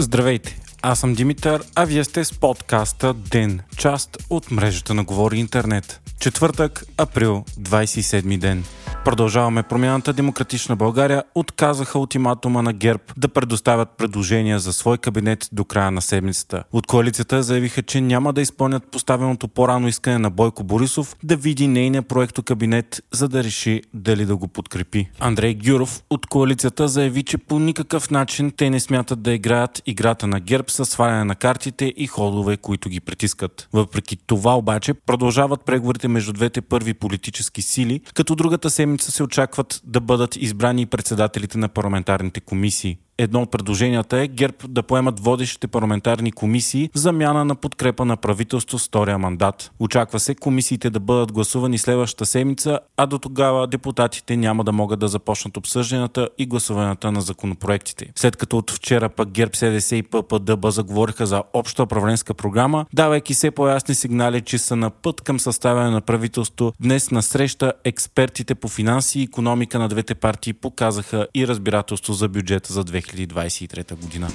Здравейте, аз съм Димитър, а вие сте с подкаста ДЕН, част от мрежата на Говори Интернет. Четвъртък, април, 27 ден. Продължаваме промяната Демократична България отказаха ултиматума на ГЕРБ да предоставят предложения за свой кабинет до края на седмицата. От коалицията заявиха, че няма да изпълнят поставеното по-рано искане на Бойко Борисов да види нейния проекто кабинет, за да реши дали да го подкрепи. Андрей Гюров от коалицията заяви, че по никакъв начин те не смятат да играят играта на ГЕРБ с сваляне на картите и ходове, които ги притискат. Въпреки това обаче продължават преговорите между двете първи политически сили, като другата седмица седмица се очакват да бъдат избрани председателите на парламентарните комисии едно от предложенията е ГЕРБ да поемат водещите парламентарни комисии в замяна на подкрепа на правителство с втория мандат. Очаква се комисиите да бъдат гласувани следващата седмица, а до тогава депутатите няма да могат да започнат обсъжданията и гласуванията на законопроектите. След като от вчера пък ГЕРБ, СДС и ППДБ заговориха за обща управленска програма, давайки се по-ясни сигнали, че са на път към съставяне на правителство, днес на среща експертите по финанси и економика на двете партии показаха и разбирателство за бюджета за 2000 2023 година.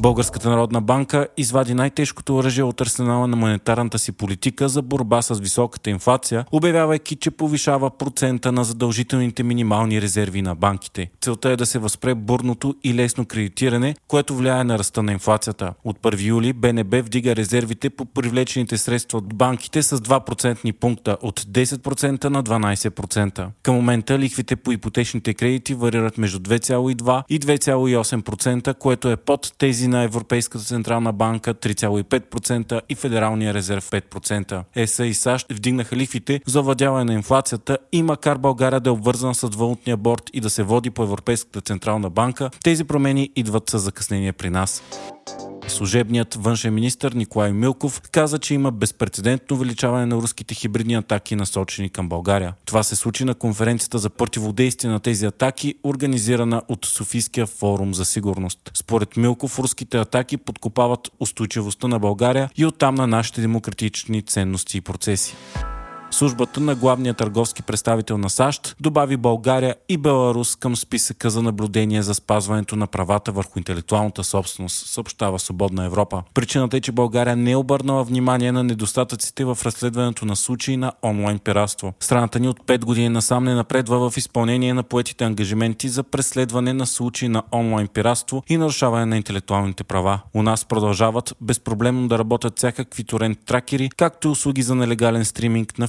Българската народна банка извади най-тежкото оръжие от арсенала на монетарната си политика за борба с високата инфлация, обявявайки, че повишава процента на задължителните минимални резерви на банките. Целта е да се възпре бурното и лесно кредитиране, което влияе на ръста на инфлацията. От 1 юли БНБ вдига резервите по привлечените средства от банките с 2% пункта от 10% на 12%. Към момента лихвите по ипотечните кредити варират между 2,2 и 2,8%, което е под тези на Европейската централна банка 3,5% и Федералния резерв 5%. ЕСА и САЩ вдигнаха лихвите за овладяване на инфлацията и макар България да е обвързана с валутния борт и да се води по Европейската централна банка, тези промени идват с закъснение при нас. Служебният външен министр Николай Милков каза, че има безпредседентно увеличаване на руските хибридни атаки, насочени към България. Това се случи на конференцията за противодействие на тези атаки, организирана от Софийския форум за сигурност. Според Милков, руските атаки подкопават устойчивостта на България и оттам на нашите демократични ценности и процеси. Службата на главния търговски представител на САЩ добави България и Беларус към списъка за наблюдение за спазването на правата върху интелектуалната собственост, съобщава Свободна Европа. Причината е, че България не е обърнала внимание на недостатъците в разследването на случаи на онлайн пиратство. Страната ни от 5 години насам не напредва в изпълнение на поетите ангажименти за преследване на случаи на онлайн пиратство и нарушаване на интелектуалните права. У нас продължават безпроблемно да работят всякакви торент тракери, както и услуги за нелегален стриминг на